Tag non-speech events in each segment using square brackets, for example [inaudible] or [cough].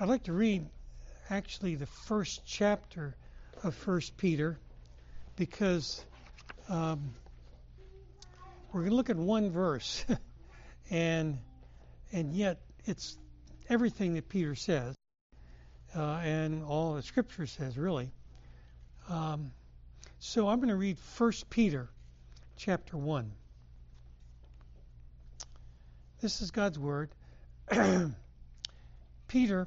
I'd like to read actually the first chapter of First Peter because um, we're going to look at one verse, [laughs] and and yet it's everything that Peter says, uh, and all the Scripture says really. Um, so I'm going to read First Peter, chapter one. This is God's word. [clears throat] Peter,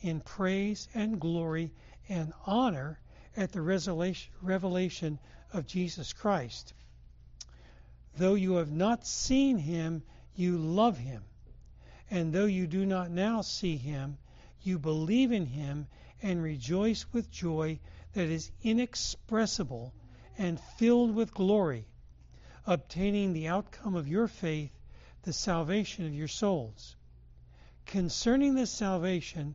in praise and glory and honor at the revelation of Jesus Christ. Though you have not seen him, you love him. And though you do not now see him, you believe in him and rejoice with joy that is inexpressible and filled with glory, obtaining the outcome of your faith, the salvation of your souls. Concerning this salvation,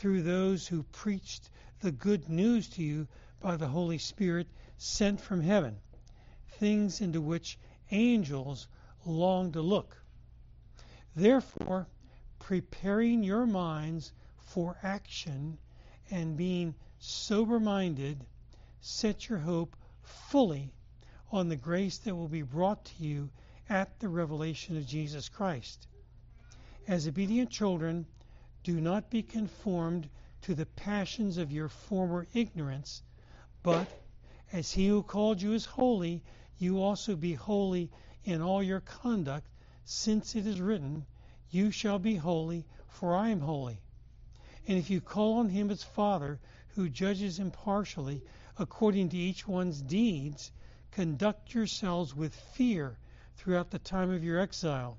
through those who preached the good news to you by the Holy Spirit sent from heaven, things into which angels long to look. Therefore, preparing your minds for action and being sober minded, set your hope fully on the grace that will be brought to you at the revelation of Jesus Christ. As obedient children, do not be conformed to the passions of your former ignorance, but as he who called you is holy, you also be holy in all your conduct, since it is written, You shall be holy, for I am holy. And if you call on him as Father, who judges impartially according to each one's deeds, conduct yourselves with fear throughout the time of your exile,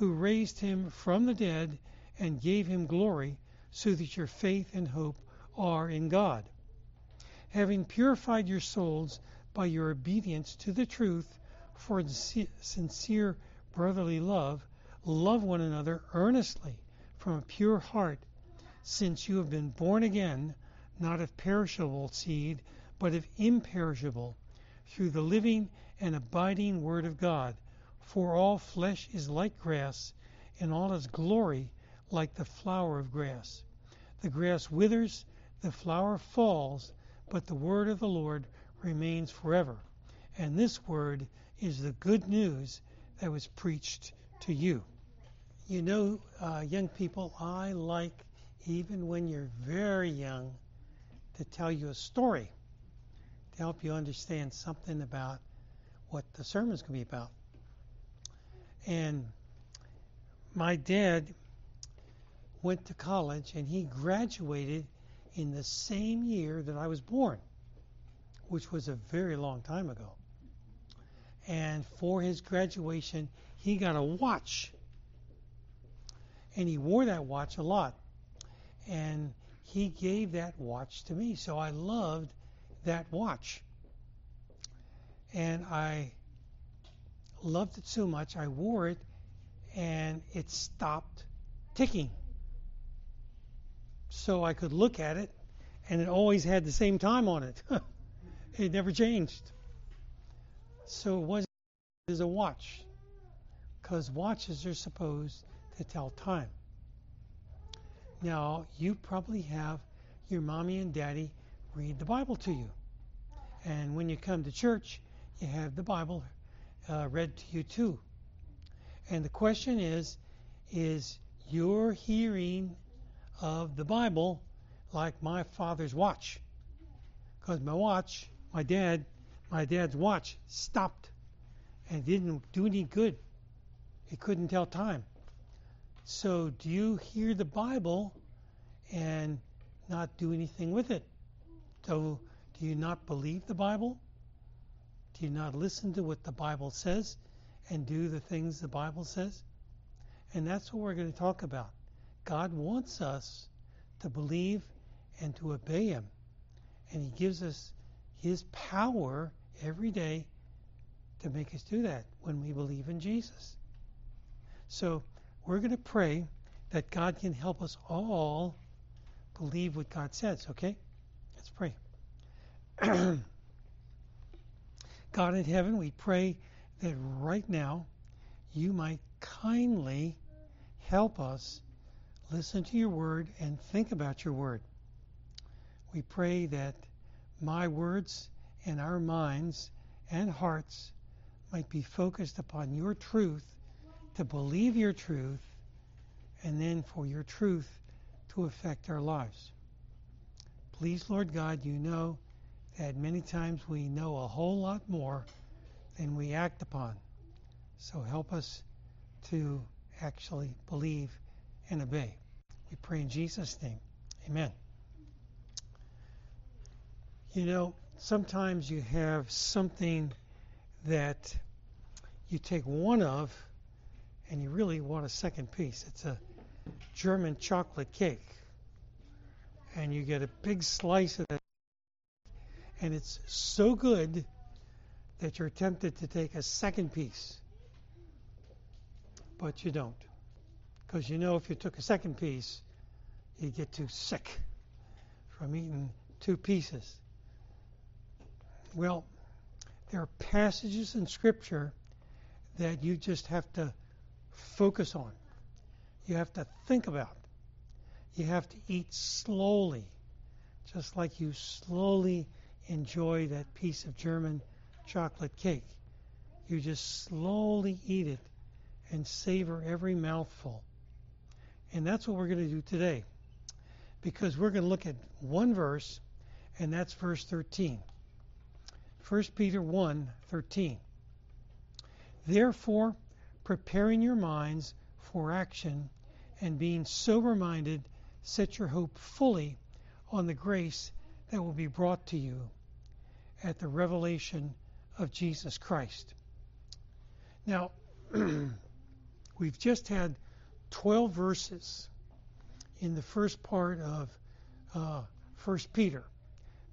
who raised him from the dead and gave him glory, so that your faith and hope are in God. Having purified your souls by your obedience to the truth, for sincere brotherly love, love one another earnestly from a pure heart, since you have been born again, not of perishable seed, but of imperishable, through the living and abiding Word of God. For all flesh is like grass, and all its glory like the flower of grass. The grass withers, the flower falls, but the word of the Lord remains forever. And this word is the good news that was preached to you. You know, uh, young people, I like, even when you're very young, to tell you a story to help you understand something about what the sermon's going to be about. And my dad went to college and he graduated in the same year that I was born, which was a very long time ago. And for his graduation, he got a watch. And he wore that watch a lot. And he gave that watch to me. So I loved that watch. And I loved it so much, I wore it and it stopped ticking. So I could look at it and it always had the same time on it. [laughs] it never changed. So it wasn't as a watch because watches are supposed to tell time. Now, you probably have your mommy and daddy read the Bible to you. And when you come to church, you have the Bible uh, read to you too. And the question is is your hearing of the Bible like my father's watch? Because my watch, my dad, my dad's watch stopped and didn't do any good. It couldn't tell time. So, do you hear the Bible and not do anything with it? So, do you not believe the Bible? Do you not listen to what the Bible says and do the things the Bible says? And that's what we're going to talk about. God wants us to believe and to obey Him. And He gives us His power every day to make us do that when we believe in Jesus. So, we're going to pray that God can help us all believe what God says, okay? Let's pray. [clears throat] God in heaven, we pray that right now you might kindly help us listen to your word and think about your word. We pray that my words and our minds and hearts might be focused upon your truth to believe your truth, and then for your truth to affect our lives. Please, Lord God, you know that many times we know a whole lot more than we act upon. So help us to actually believe and obey. We pray in Jesus' name. Amen. You know, sometimes you have something that you take one of and you really want a second piece. It's a German chocolate cake. And you get a big slice of it, and it's so good that you're tempted to take a second piece. But you don't. Because you know if you took a second piece, you'd get too sick from eating two pieces. Well, there are passages in Scripture that you just have to focus on. You have to think about. You have to eat slowly, just like you slowly enjoy that piece of German chocolate cake. You just slowly eat it and savor every mouthful. And that's what we're going to do today. Because we're going to look at one verse, and that's verse 13. 1 Peter 1 13. Therefore, preparing your minds for action and being sober minded, set your hope fully on the grace that will be brought to you at the revelation of Jesus Christ. Now, [clears throat] we've just had 12 verses in the first part of uh, 1 Peter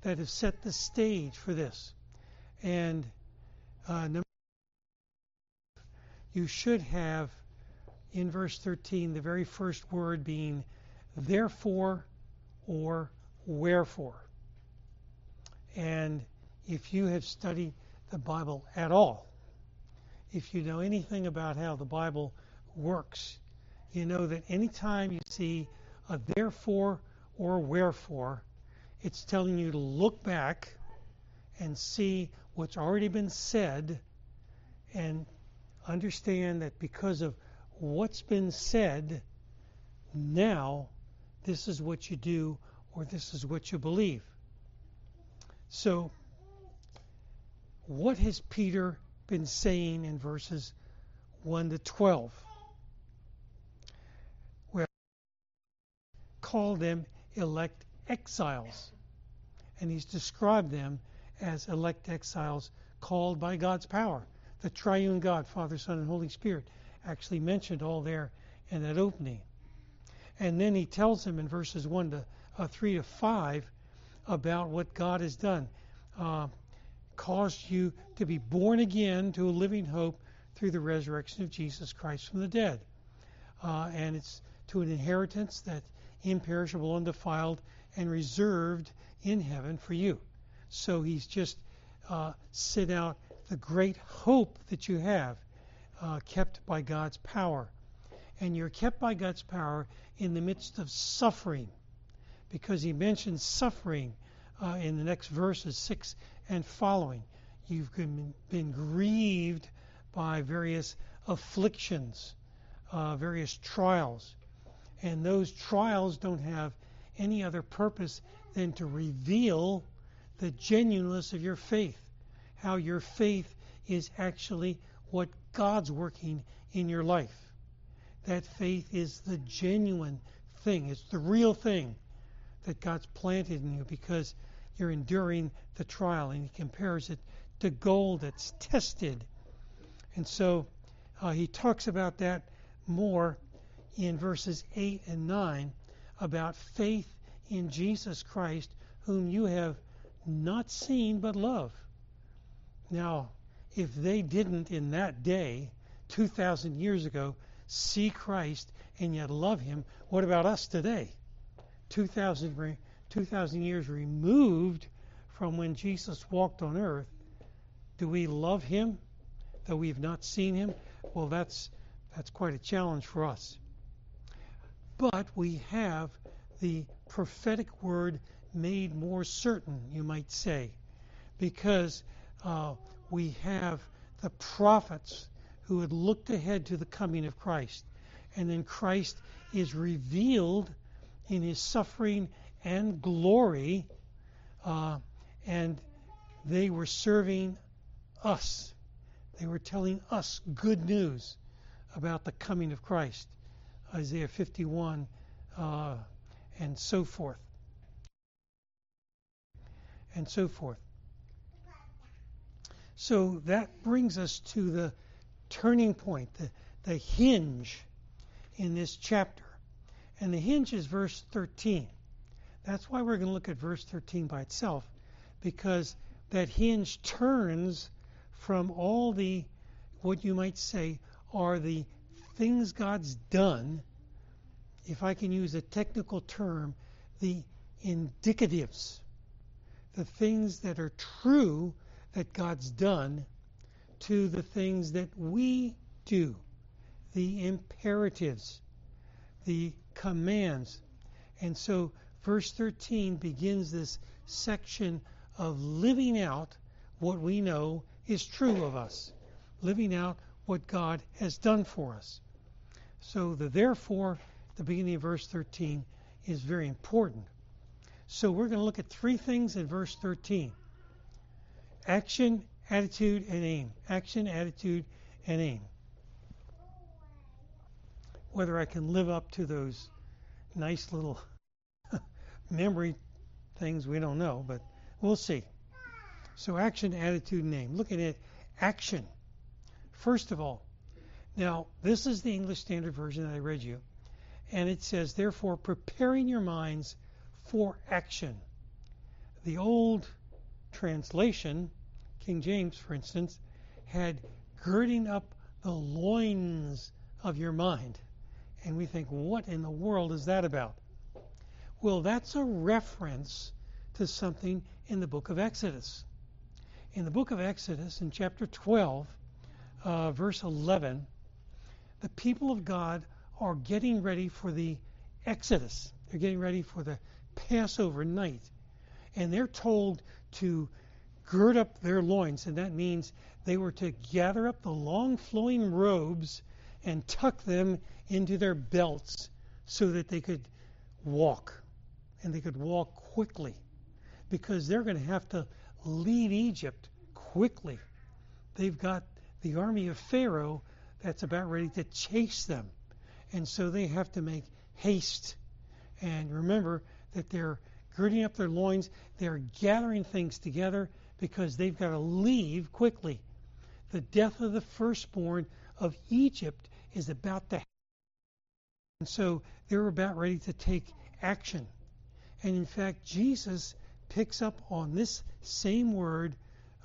that have set the stage for this. And uh, you should have in verse 13 the very first word being therefore or wherefore. And if you have studied the Bible at all, if you know anything about how the Bible works, you know that anytime you see a therefore or wherefore, It's telling you to look back and see what's already been said and understand that because of what's been said, now this is what you do or this is what you believe. So, what has Peter been saying in verses 1 to 12? Well, call them elect exiles. And he's described them as elect exiles called by God's power. The triune God, Father, Son, and Holy Spirit, actually mentioned all there in that opening. And then he tells them in verses 1 to uh, 3 to 5 about what God has done. Uh, caused you to be born again to a living hope through the resurrection of Jesus Christ from the dead. Uh, and it's to an inheritance that imperishable, undefiled, and reserved in heaven for you. So he's just uh, set out the great hope that you have, uh, kept by God's power. And you're kept by God's power in the midst of suffering, because he mentions suffering uh, in the next verses 6 and following. You've been, been grieved by various afflictions, uh, various trials. And those trials don't have any other purpose than to reveal the genuineness of your faith, how your faith is actually what God's working in your life. That faith is the genuine thing, it's the real thing that God's planted in you because you're enduring the trial. And he compares it to gold that's tested. And so uh, he talks about that more in verses 8 and 9 about faith in Jesus Christ, whom you have not seen but love. Now, if they didn't in that day, 2,000 years ago, see Christ and yet love him, what about us today? 2,000, 2,000 years removed from when Jesus walked on earth, do we love him though we've not seen him? Well, that's, that's quite a challenge for us. But we have the prophetic word made more certain, you might say, because uh, we have the prophets who had looked ahead to the coming of Christ. And then Christ is revealed in his suffering and glory, uh, and they were serving us. They were telling us good news about the coming of Christ. Isaiah 51 uh, and so forth. And so forth. So that brings us to the turning point, the, the hinge in this chapter. And the hinge is verse 13. That's why we're going to look at verse 13 by itself, because that hinge turns from all the, what you might say, are the things God's done, if I can use a technical term, the indicatives, the things that are true that God's done, to the things that we do, the imperatives, the commands. And so verse 13 begins this section of living out what we know is true of us, living out what God has done for us. So the therefore, the beginning of verse 13, is very important. So we're going to look at three things in verse 13 action, attitude, and aim. Action, attitude, and aim. Whether I can live up to those nice little memory things, we don't know, but we'll see. So, action, attitude, name. Looking at action. First of all, now this is the English Standard Version that I read you, and it says, therefore, preparing your minds for action. The old translation, King James, for instance, had girding up the loins of your mind. And we think, what in the world is that about? Well, that's a reference to something in the book of Exodus. In the book of Exodus, in chapter 12, uh, verse 11, the people of God are getting ready for the Exodus. They're getting ready for the Passover night and they're told to gird up their loins, and that means they were to gather up the long flowing robes and tuck them into their belts so that they could walk, and they could walk quickly, because they're going to have to leave Egypt quickly. They've got the army of Pharaoh that's about ready to chase them. And so they have to make haste. And remember that they're girding up their loins, they're gathering things together because they've got to leave quickly. The death of the firstborn of Egypt is about to happen. And so they're about ready to take action. And in fact, Jesus picks up on this same word,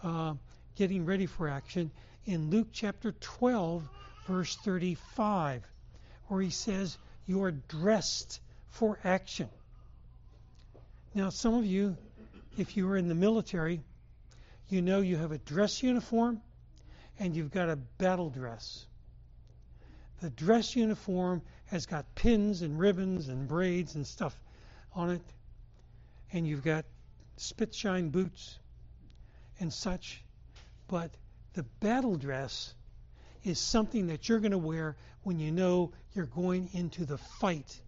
uh, getting ready for action, in Luke chapter 12, verse 35, where he says, You are dressed for action. Now, some of you, if you were in the military, you know you have a dress uniform and you've got a battle dress. The dress uniform has got pins and ribbons and braids and stuff on it, and you've got spit shine boots and such. But the battle dress is something that you're going to wear when you know you're going into the fight.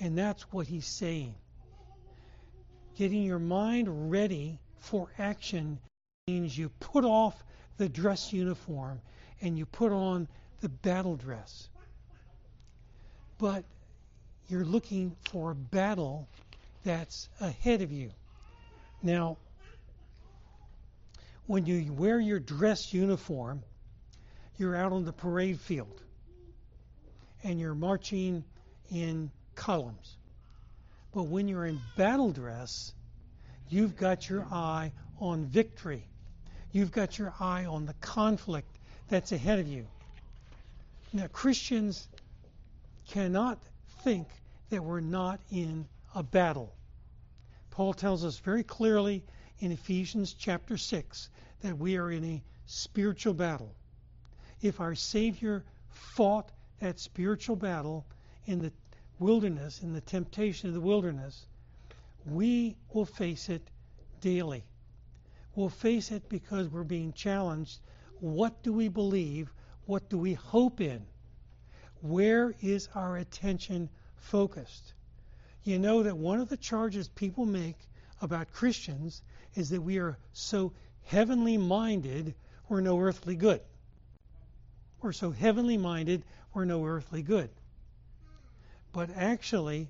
And that's what he's saying. Getting your mind ready for action means you put off the dress uniform and you put on the battle dress. But you're looking for a battle that's ahead of you. Now, when you wear your dress uniform, you're out on the parade field and you're marching in columns. But when you're in battle dress, you've got your eye on victory. You've got your eye on the conflict that's ahead of you. Now, Christians cannot think that we're not in a battle. Paul tells us very clearly in Ephesians chapter 6 that we are in a spiritual battle. If our Savior fought that spiritual battle in the wilderness, in the temptation of the wilderness, we will face it daily. We'll face it because we're being challenged. What do we believe? What do we hope in? Where is our attention focused? You know that one of the charges people make about Christians is that we are so heavenly minded, we're no earthly good. We're so heavenly minded, we're no earthly good. But actually,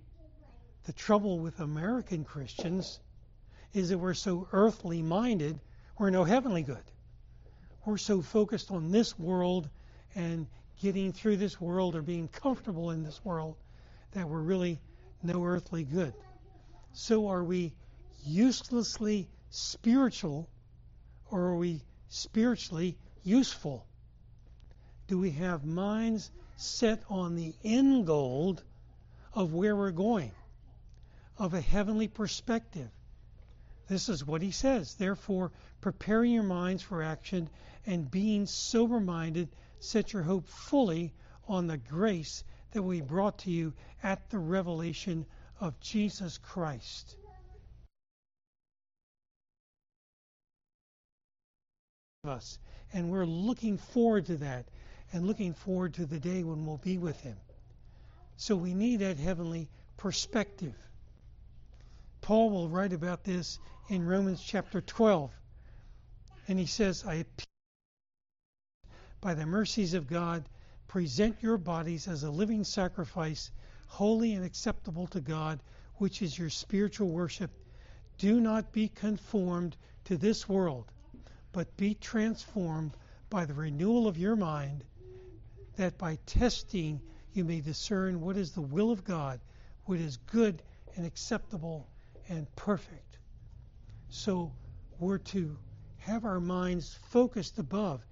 the trouble with American Christians is that we're so earthly minded, we're no heavenly good. We're so focused on this world and getting through this world or being comfortable in this world that we're really no earthly good. So are we uselessly spiritual or are we spiritually useful? Do we have minds set on the end goal of where we're going, of a heavenly perspective? This is what he says. Therefore, preparing your minds for action and being sober minded, set your hope fully on the grace that we brought to you at the revelation of Jesus Christ. Us. And we're looking forward to that and looking forward to the day when we'll be with Him. So we need that heavenly perspective. Paul will write about this in Romans chapter 12. And he says, I appeal by the mercies of God present your bodies as a living sacrifice, holy and acceptable to God, which is your spiritual worship. Do not be conformed to this world, but be transformed by the renewal of your mind, that by testing you may discern what is the will of God, what is good and acceptable and perfect. So we're to have our minds focused above,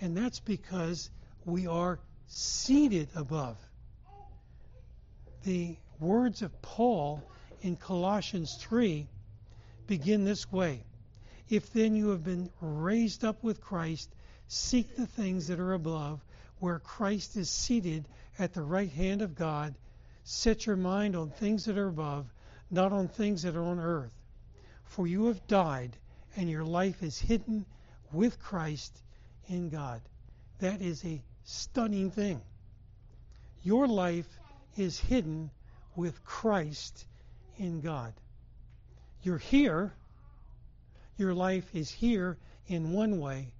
and that's because we are seated above. The words of Paul in Colossians 3 begin this way If then you have been raised up with Christ, seek the things that are above, where Christ is seated at the right hand of God. Set your mind on things that are above, not on things that are on earth. for you have died, and your life is hidden with Christ in God. That is a stunning thing. Your life is hidden with Christ in God. You're here, your life is here in one way,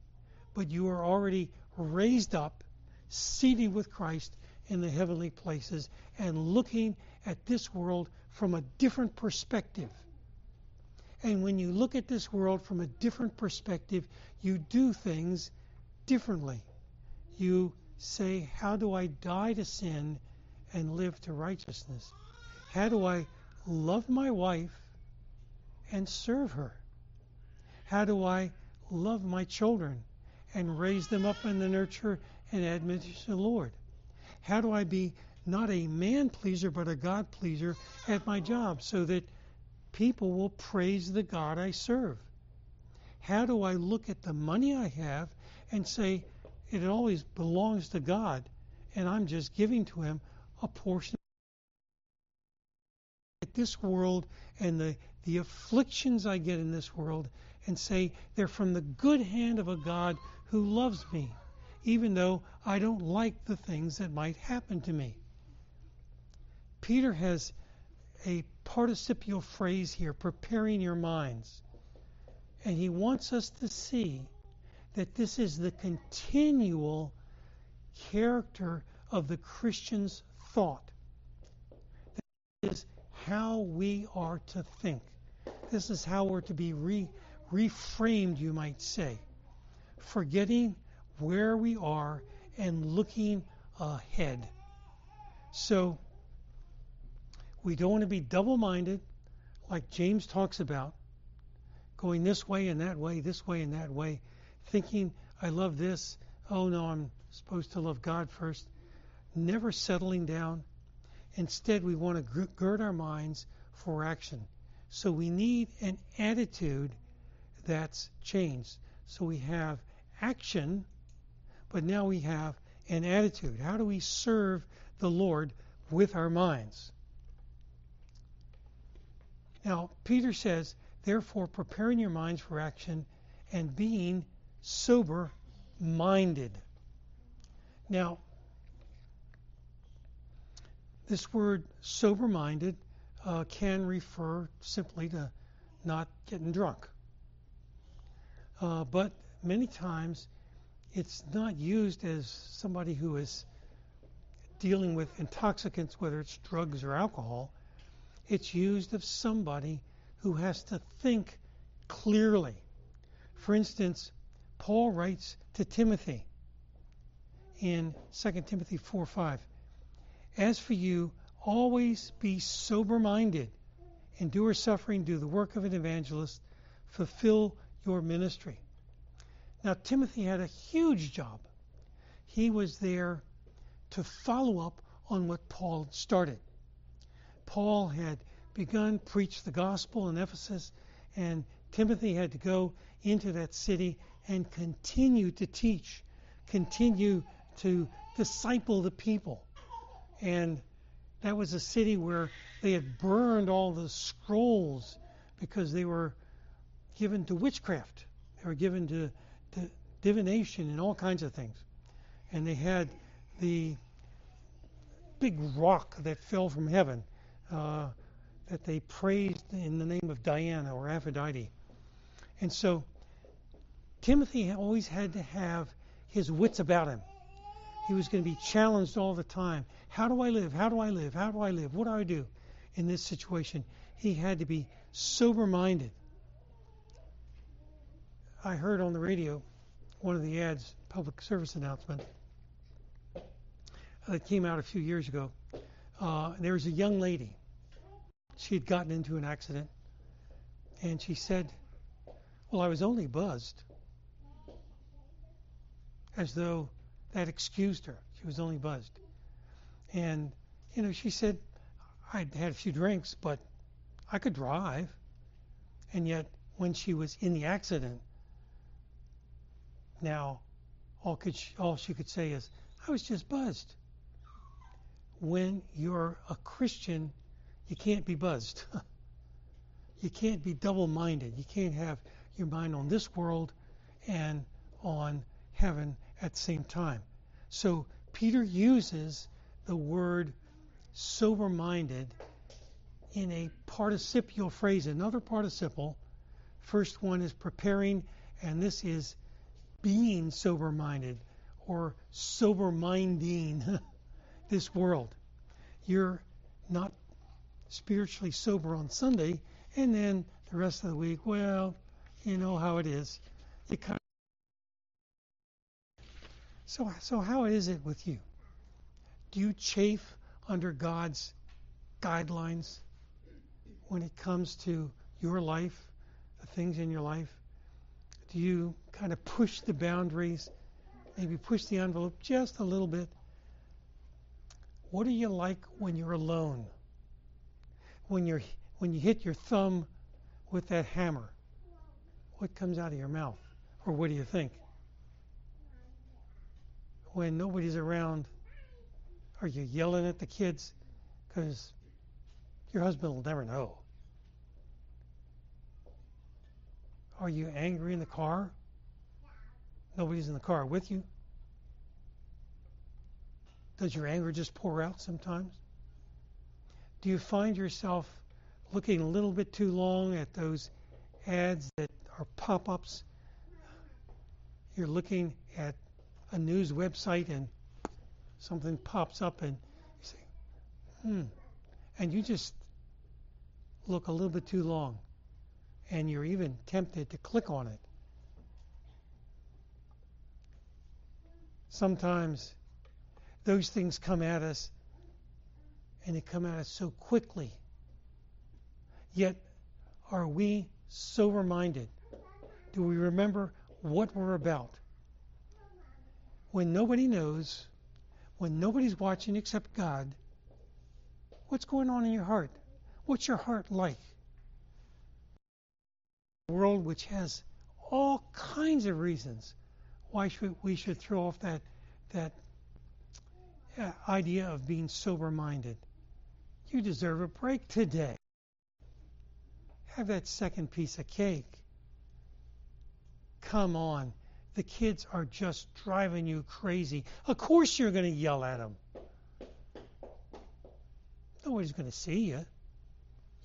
but you are already raised up, seated with Christ in the heavenly places, and looking at this world from a different perspective. And when you look at this world from a different perspective, you do things differently. You say, How do I die to sin and live to righteousness? How do I love my wife and serve her? How do I love my children and raise them up in the nurture and admonition of the Lord? How do I be not a man pleaser but a God pleaser at my job so that people will praise the God I serve? How do I look at the money I have and say it always belongs to God and I'm just giving to Him a portion at this world and the, the afflictions I get in this world and say they're from the good hand of a God who loves me, even though I don't like the things that might happen to me. Peter has a participial phrase here, preparing your minds. And he wants us to see that this is the continual character of the Christian's thought. This is how we are to think. This is how we're to be re- reframed, you might say. Forgetting where we are and looking ahead. So, we don't want to be double minded, like James talks about, going this way and that way, this way and that way, thinking, I love this. Oh, no, I'm supposed to love God first. Never settling down. Instead, we want to gird our minds for action. So we need an attitude that's changed. So we have action, but now we have an attitude. How do we serve the Lord with our minds? Now, Peter says, therefore, preparing your minds for action and being sober minded. Now, this word sober minded uh, can refer simply to not getting drunk. Uh, but many times it's not used as somebody who is dealing with intoxicants, whether it's drugs or alcohol. It's used of somebody who has to think clearly. For instance, Paul writes to Timothy in 2 Timothy 4 5. As for you, always be sober minded, endure suffering, do the work of an evangelist, fulfill your ministry. Now, Timothy had a huge job. He was there to follow up on what Paul started. Paul had begun preach the gospel in Ephesus, and Timothy had to go into that city and continue to teach, continue to disciple the people. And that was a city where they had burned all the scrolls because they were given to witchcraft. They were given to, to divination and all kinds of things. And they had the big rock that fell from heaven uh, that they praised in the name of Diana or Aphrodite. And so Timothy always had to have his wits about him. He was going to be challenged all the time. How do I live? How do I live? How do I live? What do I do in this situation? He had to be sober minded. I heard on the radio one of the ads, public service announcement, that came out a few years ago. Uh, there was a young lady she had gotten into an accident, and she said, Well, I was only buzzed. As though that excused her. She was only buzzed. And, you know, she said, I'd had a few drinks, but I could drive. And yet, when she was in the accident, now all, could she, all she could say is, I was just buzzed. When you're a Christian, you can't be buzzed [laughs] you can't be double-minded. You can't have your mind on this world and on heaven at the same time. So Peter uses the word sober-minded in a participial phrase, another participle. First one is preparing, and this is being sober minded or sober minding [laughs] this world. You're not spiritually sober on Sunday, and then the rest of the week, well, you know how it is. You kind so, so how is it with you? Do you chafe under God's guidelines when it comes to your life, the things in your life? Do you kind of push the boundaries, maybe push the envelope just a little bit? What are you like when you're alone? When you're when you hit your thumb with that hammer, what comes out of your mouth? Or what do you think? When nobody's around, are you yelling at the kids? Because your husband will never know. Are you angry in the car? Nobody's in the car with you? Does your anger just pour out sometimes? Do you find yourself looking a little bit too long at those ads that are pop ups? You're looking at a news website and something pops up and you say, hmm, and you just look a little bit too long and you're even tempted to click on it. Sometimes those things come at us and they come at us so quickly. Yet, are we sober minded? Do we remember what we're about? When nobody knows, when nobody's watching except God, what's going on in your heart? What's your heart like? A world which has all kinds of reasons why should we should throw off that that uh, idea of being sober minded. You deserve a break today. Have that second piece of cake. Come on. The kids are just driving you crazy. Of course you're going to yell at them. Nobody's going to see you.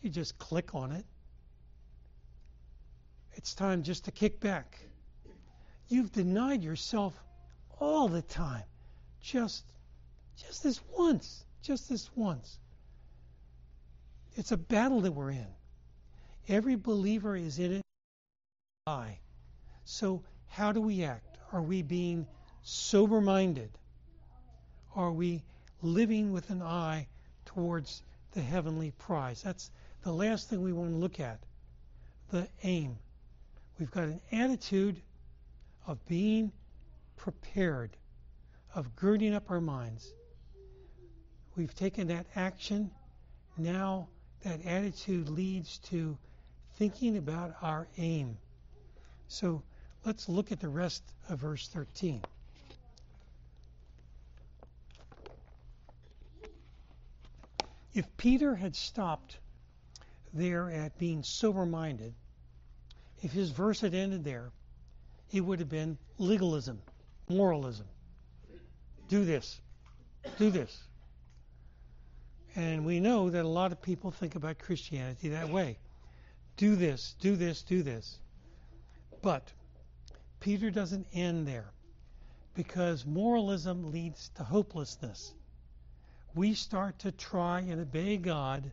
You just click on it. It's time just to kick back. You've denied yourself all the time. Just just this once. Just this once. It's a battle that we're in. Every believer is in it. I. So how do we act? Are we being sober minded? Are we living with an eye towards the heavenly prize? That's the last thing we want to look at. The aim. We've got an attitude of being prepared, of girding up our minds. We've taken that action. Now that attitude leads to thinking about our aim. So let's look at the rest of verse 13. If Peter had stopped there at being sober minded, if his verse had ended there, it would have been legalism, moralism. Do this, do this. And we know that a lot of people think about Christianity that way. Do this, do this, do this. But Peter doesn't end there because moralism leads to hopelessness. We start to try and obey God,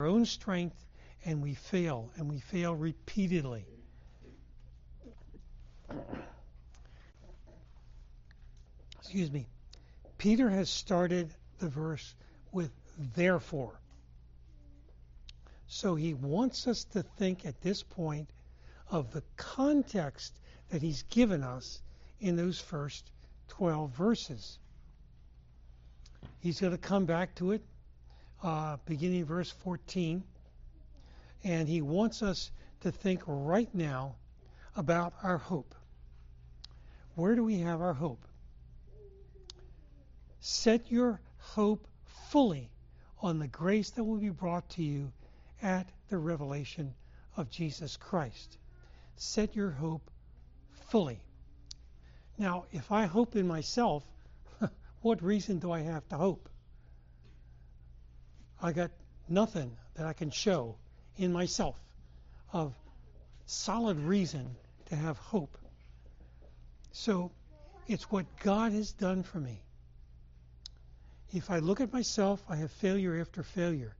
our own strength, and we fail, and we fail repeatedly. Excuse me. Peter has started the verse with therefore. So he wants us to think at this point of the context that he's given us in those first 12 verses. He's going to come back to it uh, beginning verse 14. And he wants us to think right now about our hope. Where do we have our hope? Set your hope fully on the grace that will be brought to you at the revelation of Jesus Christ. Set your hope fully. Now, if I hope in myself, [laughs] what reason do I have to hope? I got nothing that I can show in myself of solid reason to have hope. So it's what God has done for me. If I look at myself, I have failure after failure.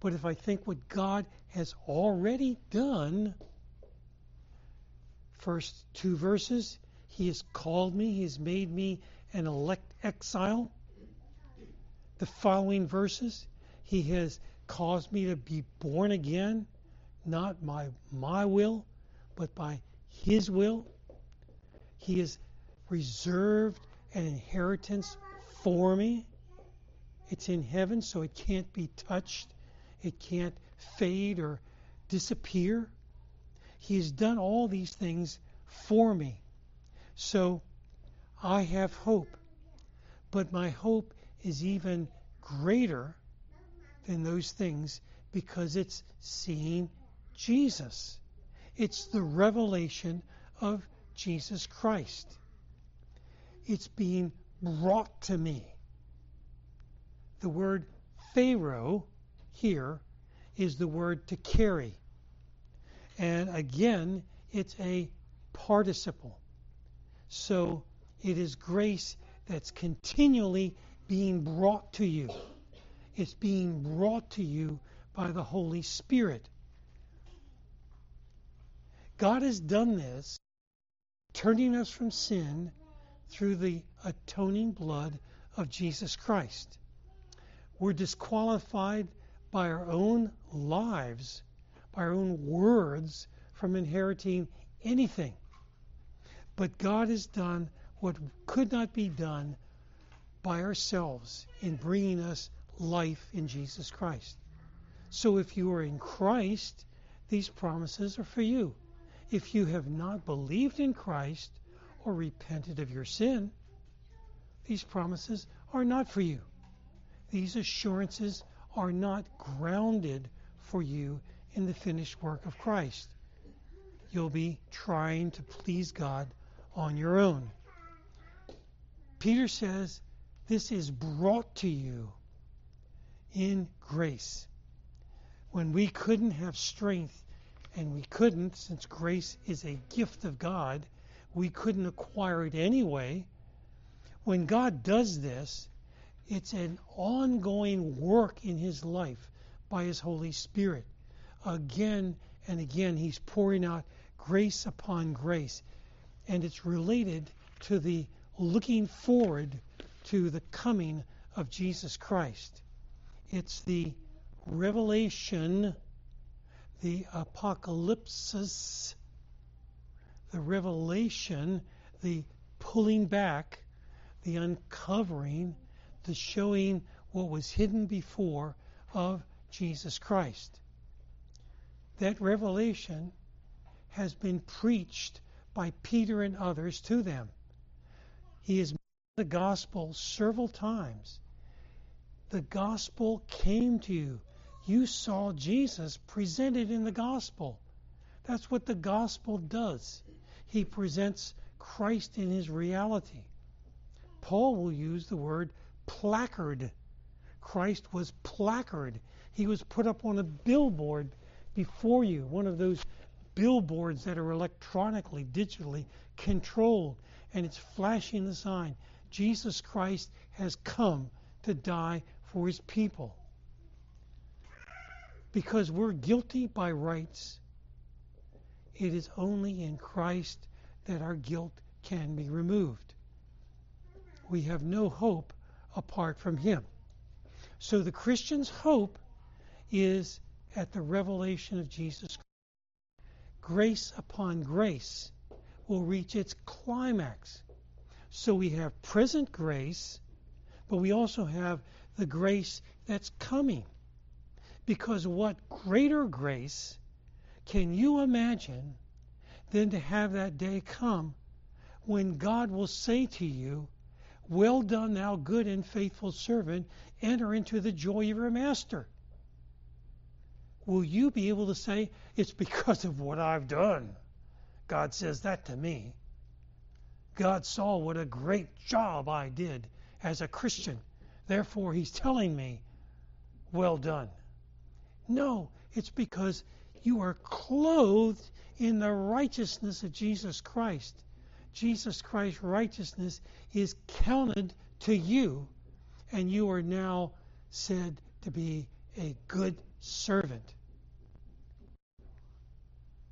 But if I think what God has already done, first two verses, He has called me, He has made me an elect exile. The following verses, He has caused me to be born again, not by my will, but by His will. He has reserved an inheritance for me. It's in heaven, so it can't be touched, it can't fade or disappear. He has done all these things for me. So I have hope. But my hope is even greater than those things because it's seeing Jesus. It's the revelation of Jesus Christ. It's being brought to me. The word phero here is the word to carry. And again, it's a participle. So it is grace that's continually being brought to you. It's being brought to you by the Holy Spirit. God has done this, turning us from sin through the atoning blood of Jesus Christ. We're disqualified by our own lives, our own words, from inheriting anything. But God has done what could not be done by ourselves in bringing us life in Jesus Christ. So if you are in Christ, these promises are for you. If you have not believed in Christ or repented of your sin, these promises are not for you. These assurances are not grounded for you in the finished work of Christ. You'll be trying to please God on your own. Peter says this is brought to you in grace. When we couldn't have strength, and we couldn't, since grace is a gift of God, we couldn't acquire it anyway. When God does this, it's an ongoing work in his life by his Holy Spirit. Again and again, he's pouring out grace upon grace. And it's related to the looking forward to the coming of Jesus Christ. It's the revelation, the apocalypsis, the revelation, the pulling back, the uncovering the showing what was hidden before of Jesus Christ. That revelation has been preached by Peter and others to them. He has the gospel several times. The gospel came to you. You saw Jesus presented in the gospel. That's what the gospel does. He presents Christ in his reality. Paul will use the word placard. Christ was placard. He was put up on a billboard before you, one of those billboards that are electronically, digitally controlled, and it's flashing the sign Jesus Christ has come to die for his people. Because we're guilty by rights, it is only in Christ that our guilt can be removed. We have no hope apart from Him. So the Christian's hope is at the revelation of Jesus Christ. Grace upon grace will reach its climax. So we have present grace, but we also have the grace that's coming. Because what greater grace can you imagine than to have that day come when God will say to you, well done, thou good and faithful servant. Enter into the joy of your master. Will you be able to say, It's because of what I've done? God says that to me. God saw what a great job I did as a Christian. Therefore, He's telling me, Well done. No, it's because you are clothed in the righteousness of Jesus Christ. Jesus Christ's righteousness is counted to you, and you are now said to be a good servant.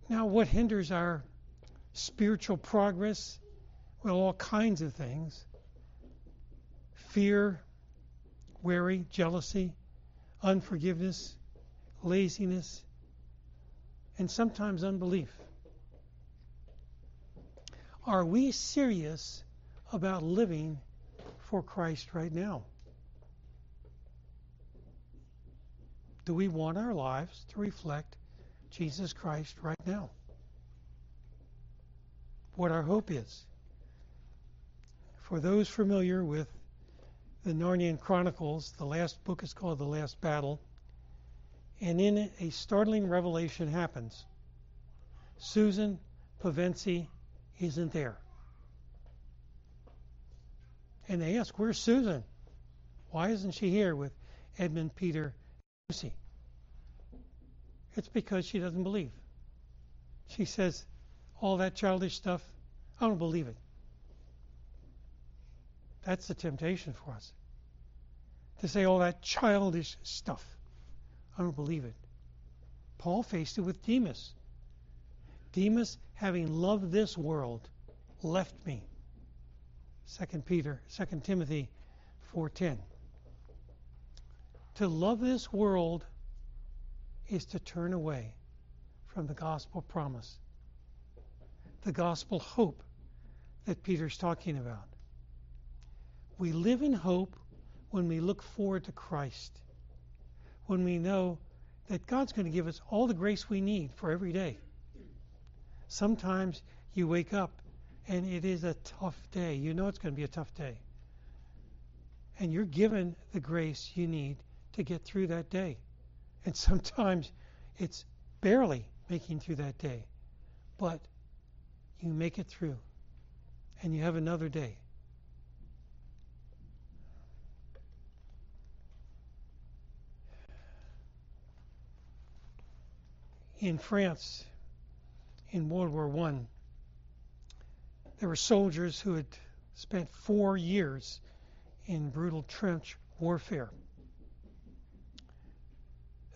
Now, what hinders our spiritual progress? Well, all kinds of things fear, worry, jealousy, unforgiveness, laziness, and sometimes unbelief. Are we serious about living for Christ right now? Do we want our lives to reflect Jesus Christ right now? What our hope is. For those familiar with the Narnian Chronicles, the last book is called The Last Battle, and in it a startling revelation happens. Susan Pevensie isn't there. And they ask, Where's Susan? Why isn't she here with Edmund, Peter, Lucy? It's because she doesn't believe. She says, All that childish stuff, I don't believe it. That's the temptation for us. To say all that childish stuff. I don't believe it. Paul faced it with Demas. Demas, having loved this world, left me. 2 Peter, 2 Timothy 4:10. To love this world is to turn away from the gospel promise. The gospel hope that Peter's talking about. We live in hope when we look forward to Christ. When we know that God's going to give us all the grace we need for every day. Sometimes you wake up and it is a tough day. You know it's going to be a tough day. And you're given the grace you need to get through that day. And sometimes it's barely making through that day. But you make it through. And you have another day. In France, in World War One, there were soldiers who had spent four years in brutal trench warfare.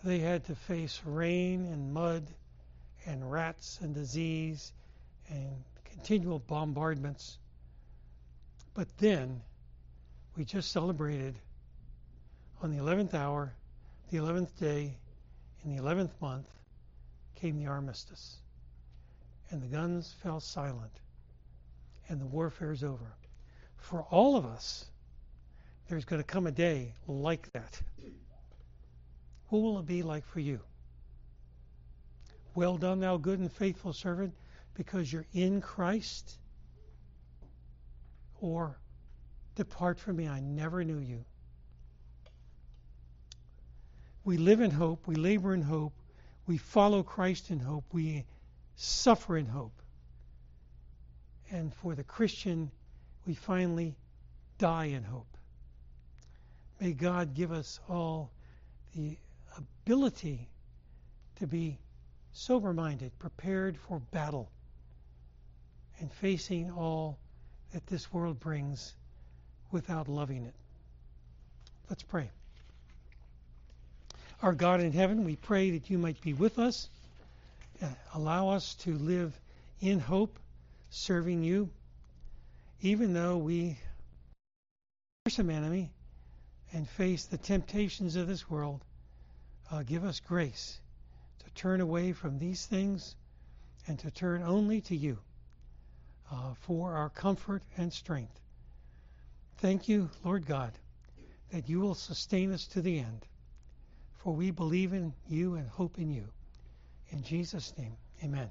They had to face rain and mud and rats and disease and continual bombardments. But then we just celebrated on the 11th hour, the 11th day, in the 11th month, came the armistice. And the guns fell silent. And the warfare is over. For all of us, there's going to come a day like that. Who will it be like for you? Well done, thou good and faithful servant, because you're in Christ? Or depart from me, I never knew you. We live in hope, we labor in hope, we follow Christ in hope, we suffer in hope. And for the Christian, we finally die in hope. May God give us all the ability to be sober minded, prepared for battle, and facing all that this world brings without loving it. Let's pray. Our God in heaven, we pray that you might be with us, uh, allow us to live in hope, serving you, even though we are some enemy and face the temptations of this world uh, give us grace to turn away from these things and to turn only to you uh, for our comfort and strength. Thank you, Lord God, that you will sustain us to the end, for we believe in you and hope in you. In Jesus' name, amen.